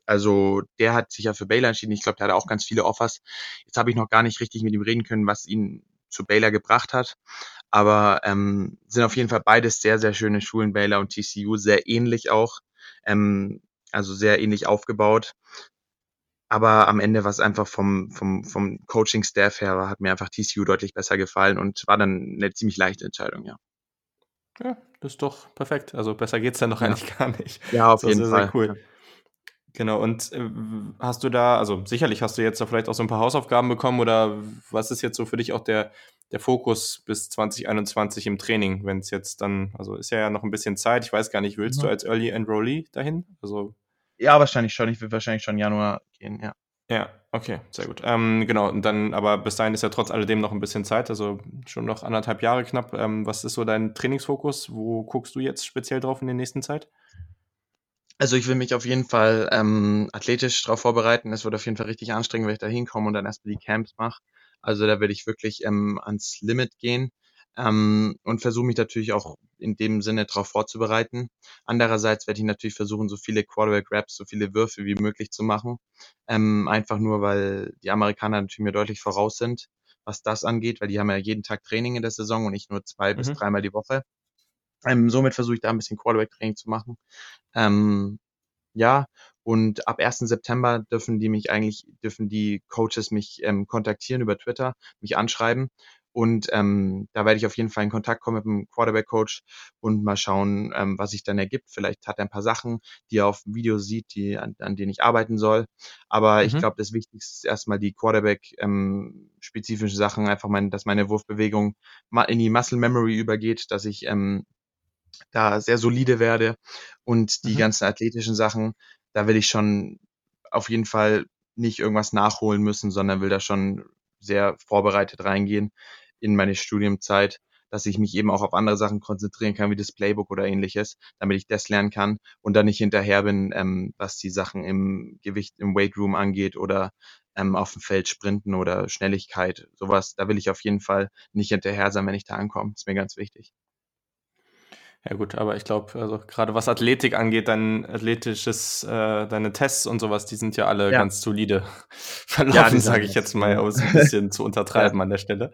Speaker 2: also der hat sich ja für Baylor entschieden. Ich glaube, der hat auch ganz viele Offers. Jetzt habe ich noch gar nicht richtig mit ihm reden können, was ihn zu Baylor gebracht hat. Aber ähm, sind auf jeden Fall beides sehr, sehr schöne Schulen, Baylor und TCU, sehr ähnlich auch. Ähm, also sehr ähnlich aufgebaut. Aber am Ende war es einfach vom, vom, vom Coaching-Staff her, hat mir einfach TCU deutlich besser gefallen und war dann eine ziemlich leichte Entscheidung, ja.
Speaker 1: Ja, das ist doch perfekt. Also besser geht's dann doch ja. eigentlich gar nicht.
Speaker 2: Ja, auf jeden Fall. Sehr
Speaker 1: cool. Genau, und äh, hast du da, also sicherlich hast du jetzt da vielleicht auch so ein paar Hausaufgaben bekommen oder was ist jetzt so für dich auch der, der Fokus bis 2021 im Training, wenn es jetzt dann, also ist ja noch ein bisschen Zeit, ich weiß gar nicht, willst mhm. du als Early Enrollee dahin? Also
Speaker 2: ja, wahrscheinlich schon. Ich will wahrscheinlich schon Januar gehen, ja.
Speaker 1: Ja, okay, sehr gut. Ähm, genau, und dann, aber bis dahin ist ja trotz alledem noch ein bisschen Zeit, also schon noch anderthalb Jahre knapp. Ähm, was ist so dein Trainingsfokus? Wo guckst du jetzt speziell drauf in der nächsten Zeit?
Speaker 2: Also ich will mich auf jeden Fall ähm, athletisch darauf vorbereiten. Es wird auf jeden Fall richtig anstrengend, wenn ich da hinkomme und dann erstmal die Camps mache. Also da werde ich wirklich ähm, ans Limit gehen ähm, und versuche mich natürlich auch in dem Sinne darauf vorzubereiten. Andererseits werde ich natürlich versuchen, so viele Quarterback-Raps, so viele Würfe wie möglich zu machen. Ähm, einfach nur, weil die Amerikaner natürlich mir deutlich voraus sind, was das angeht, weil die haben ja jeden Tag Training in der Saison und nicht nur zwei mhm. bis dreimal die Woche. Ähm, somit versuche ich da ein bisschen Quarterback-Training zu machen. Ähm, ja, und ab 1. September dürfen die mich eigentlich, dürfen die Coaches mich ähm, kontaktieren über Twitter, mich anschreiben. Und ähm, da werde ich auf jeden Fall in Kontakt kommen mit dem Quarterback-Coach und mal schauen, ähm, was sich dann ergibt. Vielleicht hat er ein paar Sachen, die er auf dem Video sieht, die, an, an denen ich arbeiten soll. Aber mhm. ich glaube, das Wichtigste ist erstmal die Quarterback-spezifischen ähm, Sachen, einfach mein, dass meine Wurfbewegung in die Muscle Memory übergeht, dass ich ähm, da sehr solide werde und die mhm. ganzen athletischen Sachen, da will ich schon auf jeden Fall nicht irgendwas nachholen müssen, sondern will da schon sehr vorbereitet reingehen in meine Studiumzeit, dass ich mich eben auch auf andere Sachen konzentrieren kann, wie das Playbook oder ähnliches, damit ich das lernen kann und dann nicht hinterher bin, ähm, was die Sachen im Gewicht, im Weight Room angeht oder ähm, auf dem Feld sprinten oder Schnelligkeit, sowas. Da will ich auf jeden Fall nicht hinterher sein, wenn ich da ankomme. Das ist mir ganz wichtig.
Speaker 1: Ja gut, aber ich glaube, also gerade was Athletik angeht, dein athletisches, äh, deine Tests und sowas, die sind ja alle ja. ganz solide verlaufen, ja, sage ich jetzt mal, um es ein bisschen zu untertreiben ja. an der Stelle.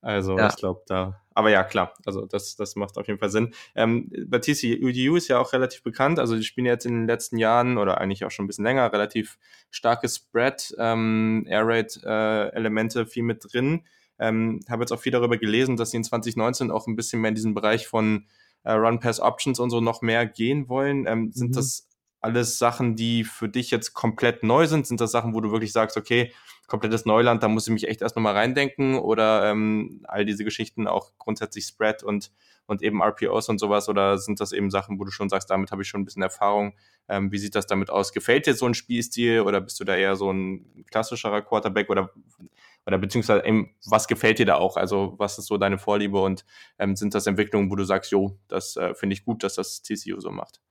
Speaker 1: Also ja. ich glaube da. Aber ja, klar, also das, das macht auf jeden Fall Sinn. Ähm, bei TCU ist ja auch relativ bekannt. Also die spielen jetzt in den letzten Jahren oder eigentlich auch schon ein bisschen länger relativ starkes Spread, ähm, Air Raid äh, Elemente viel mit drin. Ähm, habe jetzt auch viel darüber gelesen, dass sie in 2019 auch ein bisschen mehr in diesen Bereich von äh, Run Pass Options und so noch mehr gehen wollen. Ähm, sind mhm. das alles Sachen, die für dich jetzt komplett neu sind? Sind das Sachen, wo du wirklich sagst, okay, komplettes Neuland, da muss ich mich echt erst nochmal reindenken? Oder ähm, all diese Geschichten auch grundsätzlich Spread und, und eben RPOs und sowas? Oder sind das eben Sachen, wo du schon sagst, damit habe ich schon ein bisschen Erfahrung? Ähm, wie sieht das damit aus? Gefällt dir so ein Spielstil oder bist du da eher so ein klassischerer Quarterback oder oder beziehungsweise eben, was gefällt dir da auch? Also was ist so deine Vorliebe und ähm, sind das Entwicklungen, wo du sagst, jo, das äh, finde ich gut, dass das TCU so macht?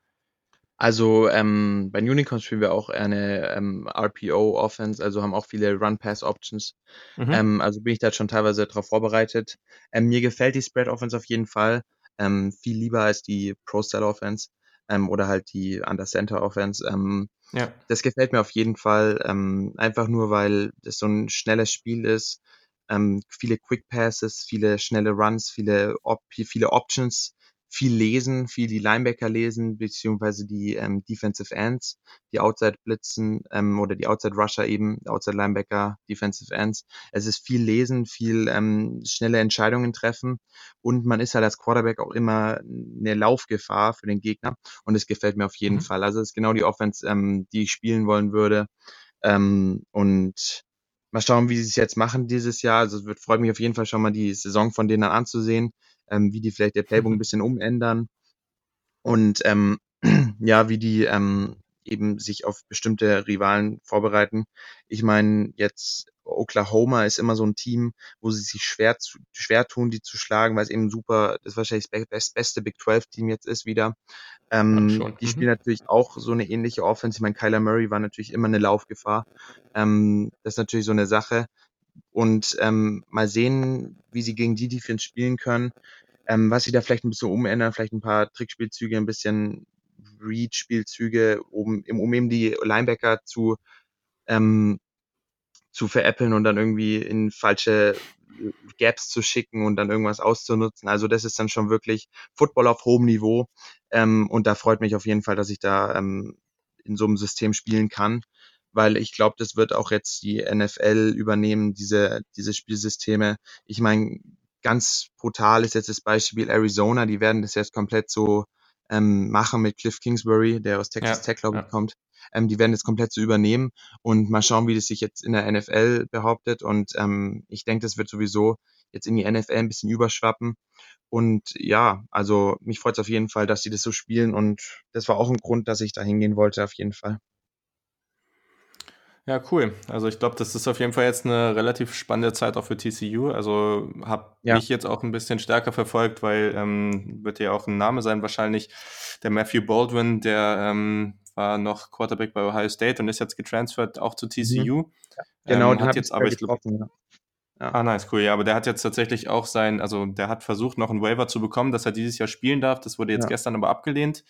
Speaker 2: Also ähm, bei Unicorns spielen wir auch eine ähm, RPO-Offense, also haben auch viele Run-Pass-Options. Mhm. Ähm, also bin ich da schon teilweise darauf vorbereitet. Ähm, mir gefällt die Spread-Offense auf jeden Fall ähm, viel lieber als die Pro-Style-Offense ähm, oder halt die Under-Center-Offense. Ähm, ja. Das gefällt mir auf jeden Fall, ähm, einfach nur, weil das so ein schnelles Spiel ist. Ähm, viele Quick Passes, viele schnelle Runs, viele, Op viele Options viel lesen, viel die Linebacker lesen, beziehungsweise die ähm, Defensive Ends, die Outside Blitzen ähm, oder die Outside Rusher eben, Outside Linebacker, Defensive Ends. Es ist viel lesen, viel ähm, schnelle Entscheidungen treffen und man ist halt als Quarterback auch immer eine Laufgefahr für den Gegner und es gefällt mir auf jeden mhm. Fall. Also es ist genau die Offense, ähm, die ich spielen wollen würde ähm, und Mal schauen, wie sie es jetzt machen dieses Jahr. Also es wird, freut mich auf jeden Fall schon mal die Saison von denen anzusehen ähm, wie die vielleicht der Playbook ein mhm. bisschen umändern und ähm, ja, wie die ähm, eben sich auf bestimmte Rivalen vorbereiten. Ich meine, jetzt Oklahoma ist immer so ein Team, wo sie sich schwer, zu, schwer tun, die zu schlagen, weil es eben super, das wahrscheinlich das best, beste Big 12 Team jetzt ist wieder. Ähm, die mhm. spielen natürlich auch so eine ähnliche Offense. Ich meine, Kyler Murray war natürlich immer eine Laufgefahr. Ähm, das ist natürlich so eine Sache und ähm, mal sehen, wie sie gegen die Defense spielen können. Ähm, was sie da vielleicht ein bisschen umändern, vielleicht ein paar Trickspielzüge, ein bisschen Read-Spielzüge, um, um eben die Linebacker zu, ähm, zu veräppeln und dann irgendwie in falsche Gaps zu schicken und dann irgendwas auszunutzen. Also das ist dann schon wirklich Football auf hohem Niveau. Ähm, und da freut mich auf jeden Fall, dass ich da ähm, in so einem System spielen kann weil ich glaube, das wird auch jetzt die NFL übernehmen, diese, diese Spielsysteme. Ich meine, ganz brutal ist jetzt das Beispiel Arizona, die werden das jetzt komplett so ähm, machen mit Cliff Kingsbury, der aus Texas ja, Tech, glaube ich, ja. kommt. Ähm, die werden jetzt komplett so übernehmen und mal schauen, wie das sich jetzt in der NFL behauptet. Und ähm, ich denke, das wird sowieso jetzt in die NFL ein bisschen überschwappen. Und ja, also mich freut es auf jeden Fall, dass sie das so spielen und das war auch ein Grund, dass ich da hingehen wollte, auf jeden Fall.
Speaker 1: Ja, cool. Also ich glaube, das ist auf jeden Fall jetzt eine relativ spannende Zeit auch für TCU. Also habe ja. mich jetzt auch ein bisschen stärker verfolgt, weil ähm, wird ja auch ein Name sein wahrscheinlich. Der Matthew Baldwin, der ähm, war noch Quarterback bei Ohio State und ist jetzt getransfert auch zu TCU. Mhm.
Speaker 2: Ja, genau, ähm, hat jetzt aber ich glaube. Ja.
Speaker 1: Ah, nice, cool. Ja, aber der hat jetzt tatsächlich auch sein, also der hat versucht, noch einen Waiver zu bekommen, dass er dieses Jahr spielen darf. Das wurde jetzt ja. gestern aber abgelehnt.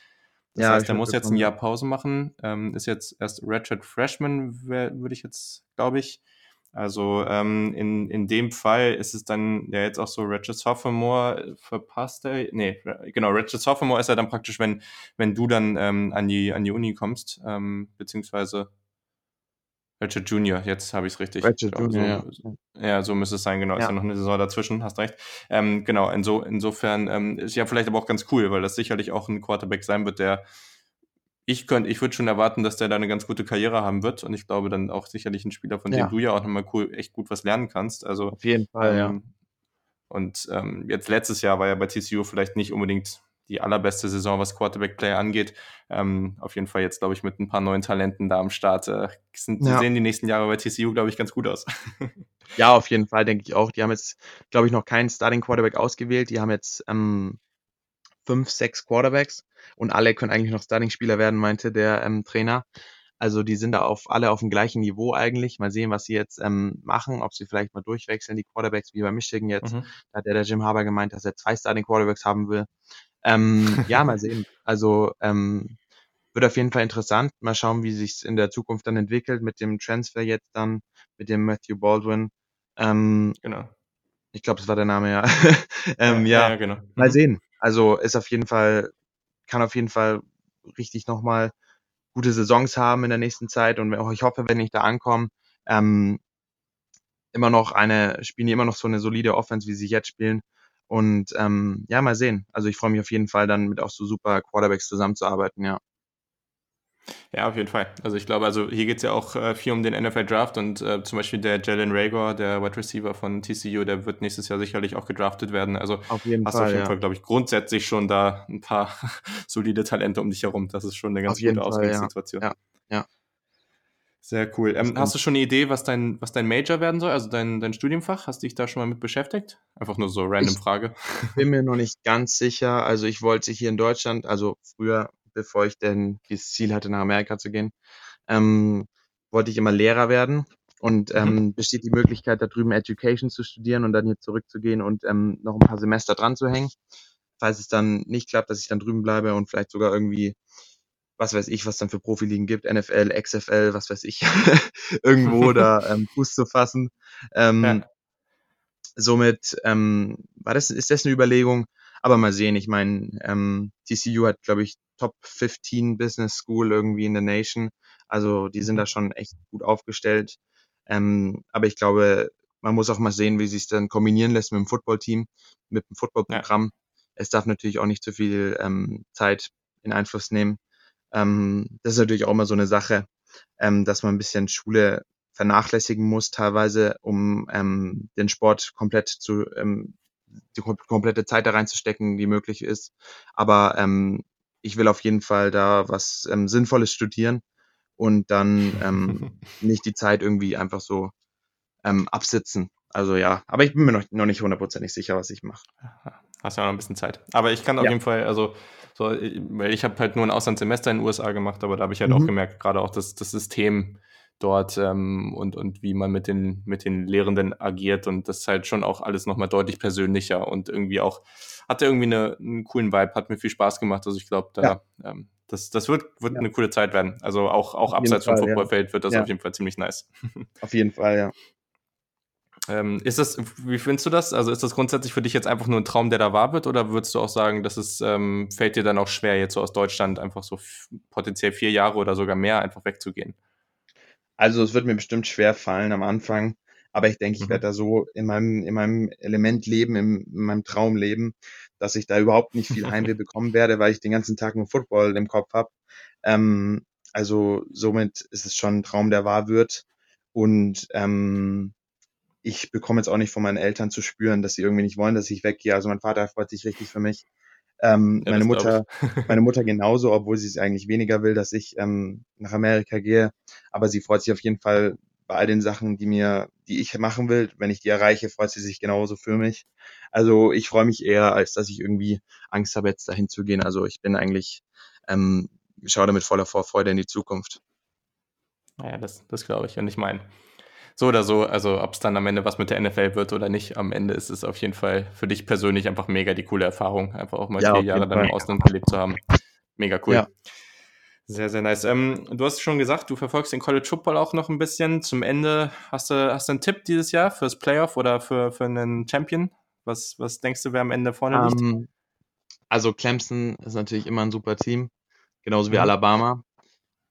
Speaker 1: Das ja, heißt, er muss jetzt ein Jahr Pause machen. Ähm, ist jetzt erst Ratchet Freshman, würde ich jetzt, glaube ich. Also ähm, in, in dem Fall ist es dann ja jetzt auch so, Ratchet Sophomore verpasst er, nee, genau, Ratchet Sophomore ist er dann praktisch, wenn, wenn du dann ähm, an, die, an die Uni kommst, ähm, beziehungsweise Ratchet Junior, jetzt habe ich es richtig. Ratchet glaub, Junior, so, ja. ja. so müsste es sein, genau. Ja. Ist ja noch eine Saison dazwischen, hast recht. Ähm, genau, inso, insofern ähm, ist ja vielleicht aber auch ganz cool, weil das sicherlich auch ein Quarterback sein wird, der ich könnte, ich würde schon erwarten, dass der da eine ganz gute Karriere haben wird und ich glaube dann auch sicherlich ein Spieler, von ja. dem du ja auch nochmal cool, echt gut was lernen kannst. Also
Speaker 2: auf jeden Fall, ähm, ja.
Speaker 1: Und ähm, jetzt letztes Jahr war ja bei TCU vielleicht nicht unbedingt die allerbeste Saison, was Quarterback-Play angeht. Ähm, auf jeden Fall jetzt, glaube ich, mit ein paar neuen Talenten da am Start. Äh, sind, ja. sehen die nächsten Jahre bei TCU, glaube ich, ganz gut aus.
Speaker 2: ja, auf jeden Fall, denke ich auch. Die haben jetzt, glaube ich, noch keinen Starting Quarterback ausgewählt. Die haben jetzt ähm, fünf, sechs Quarterbacks und alle können eigentlich noch Starting-Spieler werden, meinte der ähm, Trainer. Also die sind da auf alle auf dem gleichen Niveau eigentlich. Mal sehen, was sie jetzt ähm, machen, ob sie vielleicht mal durchwechseln, die Quarterbacks wie bei Michigan jetzt. Mhm. Da hat der, der Jim Harbour gemeint, dass er zwei Starting Quarterbacks haben will. Ähm, ja, mal sehen. Also ähm, wird auf jeden Fall interessant. Mal schauen, wie sich in der Zukunft dann entwickelt mit dem Transfer jetzt dann, mit dem Matthew Baldwin. Ähm, genau. Ich glaube, das war der Name, ja. ähm, ja, ja, ja, genau. Mal mhm. sehen. Also ist auf jeden Fall, kann auf jeden Fall richtig nochmal gute Saisons haben in der nächsten Zeit und ich hoffe, wenn ich da ankomme, ähm, immer noch eine, spielen die immer noch so eine solide Offense, wie sie jetzt spielen. Und ähm, ja, mal sehen. Also ich freue mich auf jeden Fall dann mit auch so super Quarterbacks zusammenzuarbeiten, ja.
Speaker 1: Ja, auf jeden Fall. Also ich glaube, also hier geht es ja auch äh, viel um den NFL Draft und äh, zum Beispiel der Jalen Rager, der Wide Receiver von TCU, der wird nächstes Jahr sicherlich auch gedraftet werden. Also
Speaker 2: auf jeden
Speaker 1: hast
Speaker 2: Fall,
Speaker 1: auf jeden
Speaker 2: ja.
Speaker 1: Fall, glaube ich, grundsätzlich schon da ein paar solide Talente um dich herum. Das ist schon eine ganz gute Ausgangssituation.
Speaker 2: Ja. ja.
Speaker 1: Sehr cool. Ähm, hast du schon eine Idee, was dein, was dein Major werden soll, also dein, dein Studienfach? Hast du dich da schon mal mit beschäftigt? Einfach nur so random
Speaker 2: ich
Speaker 1: Frage.
Speaker 2: Bin mir noch nicht ganz sicher. Also ich wollte hier in Deutschland, also früher, bevor ich denn dieses Ziel hatte, nach Amerika zu gehen, ähm, wollte ich immer Lehrer werden. Und mhm. ähm, mhm. besteht die Möglichkeit, da drüben Education zu studieren und dann hier zurückzugehen und ähm, noch ein paar Semester dran zu hängen. Falls es dann nicht klappt, dass ich dann drüben bleibe und vielleicht sogar irgendwie was weiß ich, was dann für Profiligen gibt, NFL, XFL, was weiß ich, irgendwo da ähm, Fuß zu fassen. Ähm, ja. Somit ähm, war das, ist das eine Überlegung, aber mal sehen. Ich meine, ähm, TCU hat, glaube ich, Top 15 Business School irgendwie in der Nation. Also die sind da schon echt gut aufgestellt. Ähm, aber ich glaube, man muss auch mal sehen, wie sich es dann kombinieren lässt mit dem Footballteam, mit dem Footballprogramm. Ja. Es darf natürlich auch nicht zu viel ähm, Zeit in Einfluss nehmen. Ähm, das ist natürlich auch immer so eine Sache, ähm, dass man ein bisschen Schule vernachlässigen muss teilweise, um ähm, den Sport komplett zu ähm, die komplette Zeit da reinzustecken, die möglich ist. Aber ähm, ich will auf jeden Fall da was ähm, Sinnvolles studieren und dann ähm, nicht die Zeit irgendwie einfach so ähm, absitzen. Also ja, aber ich bin mir noch, noch nicht hundertprozentig sicher, was ich mache.
Speaker 1: Hast ja noch ein bisschen Zeit. Aber ich kann auf ja. jeden Fall, also so, weil ich habe halt nur ein Auslandssemester in den USA gemacht, aber da habe ich halt mhm. auch gemerkt, gerade auch das, das System dort ähm, und, und wie man mit den, mit den Lehrenden agiert und das ist halt schon auch alles nochmal deutlich persönlicher und irgendwie auch, hatte irgendwie eine, einen coolen Vibe, hat mir viel Spaß gemacht. Also ich glaube, da, ja. ähm, das, das wird, wird ja. eine coole Zeit werden. Also auch, auch abseits Fall, vom Footballfeld wird das auf jeden Fall ziemlich nice.
Speaker 2: Auf jeden Fall, ja.
Speaker 1: Ähm, ist das, wie findest du das? Also ist das grundsätzlich für dich jetzt einfach nur ein Traum, der da wahr wird, oder würdest du auch sagen, dass es ähm, fällt dir dann auch schwer, jetzt so aus Deutschland einfach so potenziell vier Jahre oder sogar mehr einfach wegzugehen?
Speaker 2: Also es wird mir bestimmt schwer fallen am Anfang, aber ich denke, ich mhm. werde da so in meinem, in meinem Element leben, in, in meinem Traum leben, dass ich da überhaupt nicht viel Heimweh bekommen werde, weil ich den ganzen Tag nur Football im Kopf habe. Ähm, also somit ist es schon ein Traum, der wahr wird. Und ähm, ich bekomme jetzt auch nicht von meinen Eltern zu spüren, dass sie irgendwie nicht wollen, dass ich weggehe. Also mein Vater freut sich richtig für mich. Ähm, ja, meine Mutter, meine Mutter genauso, obwohl sie es eigentlich weniger will, dass ich ähm, nach Amerika gehe. Aber sie freut sich auf jeden Fall bei all den Sachen, die mir, die ich machen will. Wenn ich die erreiche, freut sie sich genauso für mich. Also ich freue mich eher, als dass ich irgendwie Angst habe, jetzt dahin zu gehen. Also ich bin eigentlich, ähm, schaue damit voller Vorfreude in die Zukunft.
Speaker 1: Naja, das, das glaube ich. Und ich meine, so oder so, also ob es dann am Ende was mit der NFL wird oder nicht, am Ende ist es auf jeden Fall für dich persönlich einfach mega die coole Erfahrung, einfach auch mal ja, vier Jahre dann im Ausland gelebt zu haben. Mega cool. Ja. Sehr, sehr nice. Ähm, du hast schon gesagt, du verfolgst den College Football auch noch ein bisschen. Zum Ende hast du, hast du einen Tipp dieses Jahr fürs Playoff oder für, für einen Champion? Was, was denkst du, wer am Ende vorne liegt? Um, ähm,
Speaker 2: also Clemson ist natürlich immer ein super Team, genauso wie mhm. Alabama.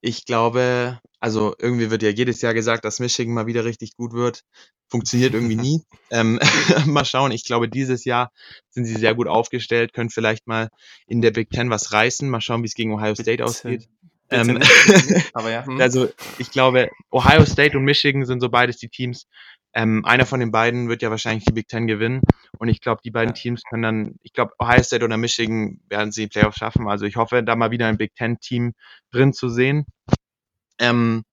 Speaker 2: Ich glaube, also irgendwie wird ja jedes Jahr gesagt, dass Michigan mal wieder richtig gut wird. Funktioniert irgendwie nie. ähm, mal schauen. Ich glaube, dieses Jahr sind sie sehr gut aufgestellt, können vielleicht mal in der Big Ten was reißen. Mal schauen, wie es gegen Ohio State ausgeht. Ähm, aber ja. Hm. Also ich glaube, Ohio State und Michigan sind so beides die Teams. Ähm, einer von den beiden wird ja wahrscheinlich die Big Ten gewinnen. Und ich glaube, die beiden Teams können dann, ich glaube, Ohio State oder Michigan werden sie die Playoffs schaffen. Also ich hoffe, da mal wieder ein Big Ten-Team drin zu sehen. Ähm,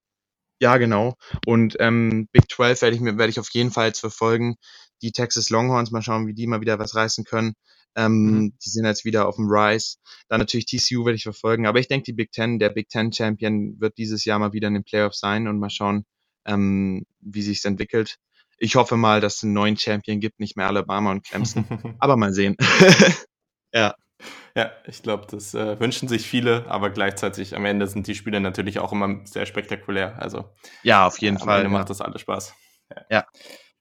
Speaker 2: ja, genau. Und ähm, Big 12 werde ich mir werde ich auf jeden Fall jetzt verfolgen. Die Texas Longhorns, mal schauen, wie die mal wieder was reißen können. Ähm, mhm. Die sind jetzt wieder auf dem Rise. Dann natürlich TCU werde ich verfolgen. Aber ich denke, die Big Ten, der Big Ten Champion wird dieses Jahr mal wieder in den Playoffs sein und mal schauen, ähm, wie sich's entwickelt. Ich hoffe mal, dass es einen neuen Champion gibt, nicht mehr Alabama und Clemson. aber mal sehen.
Speaker 1: ja. Ja, ich glaube, das äh, wünschen sich viele, aber gleichzeitig am Ende sind die Spiele natürlich auch immer sehr spektakulär. Also
Speaker 2: ja, auf jeden
Speaker 1: äh,
Speaker 2: Fall. Am
Speaker 1: Ende ja. macht das alles Spaß.
Speaker 2: Ja. ja.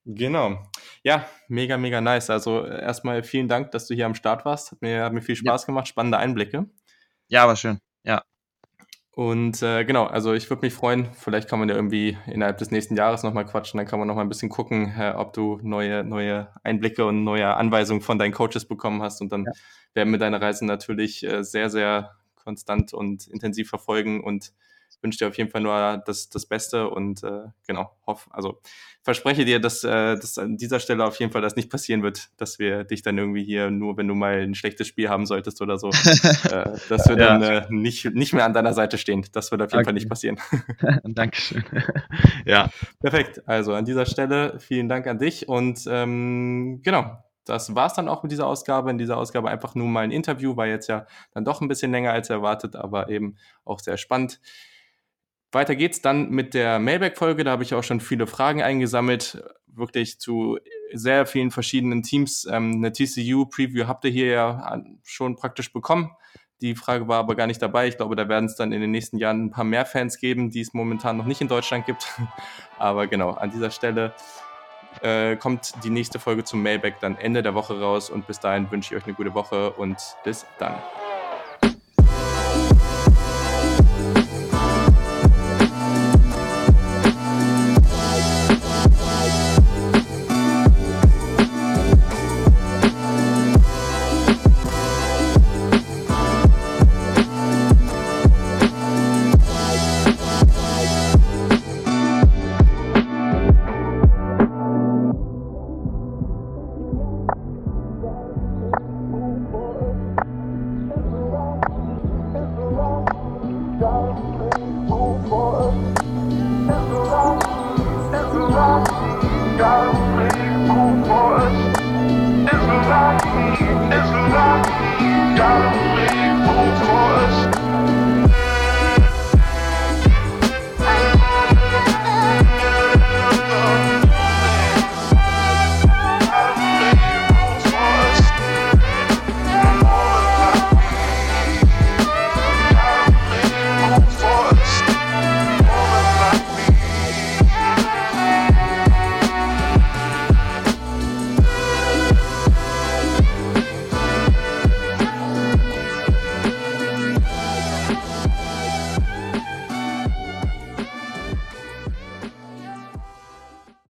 Speaker 1: Genau. Ja, mega, mega nice. Also erstmal vielen Dank, dass du hier am Start warst. Hat mir, hat mir viel Spaß ja. gemacht, spannende Einblicke.
Speaker 2: Ja, war schön. Ja.
Speaker 1: Und äh, genau, also ich würde mich freuen, vielleicht kann man ja irgendwie innerhalb des nächsten Jahres nochmal quatschen, dann kann man nochmal ein bisschen gucken, äh, ob du neue, neue Einblicke und neue Anweisungen von deinen Coaches bekommen hast. Und dann ja. werden wir deine Reisen natürlich äh, sehr, sehr konstant und intensiv verfolgen und wünsche dir auf jeden Fall nur das, das Beste und äh, genau, hoffe, also verspreche dir, dass, äh, dass an dieser Stelle auf jeden Fall das nicht passieren wird, dass wir dich dann irgendwie hier nur, wenn du mal ein schlechtes Spiel haben solltest oder so, äh, dass wir ja. dann äh, nicht, nicht mehr an deiner Seite stehen. Das wird auf jeden okay. Fall nicht passieren.
Speaker 2: Dankeschön.
Speaker 1: ja, perfekt. Also an dieser Stelle vielen Dank an dich und ähm, genau, das war es dann auch mit dieser Ausgabe. In dieser Ausgabe einfach nur mal ein Interview, war jetzt ja dann doch ein bisschen länger als erwartet, aber eben auch sehr spannend. Weiter geht's dann mit der Mailback-Folge. Da habe ich auch schon viele Fragen eingesammelt, wirklich zu sehr vielen verschiedenen Teams. Ähm, eine TCU-Preview habt ihr hier ja schon praktisch bekommen. Die Frage war aber gar nicht dabei. Ich glaube, da werden es dann in den nächsten Jahren ein paar mehr Fans geben, die es momentan noch nicht in Deutschland gibt. aber genau, an dieser Stelle äh, kommt die nächste Folge zum Mailback dann Ende der Woche raus. Und bis dahin wünsche ich euch eine gute Woche und bis dann.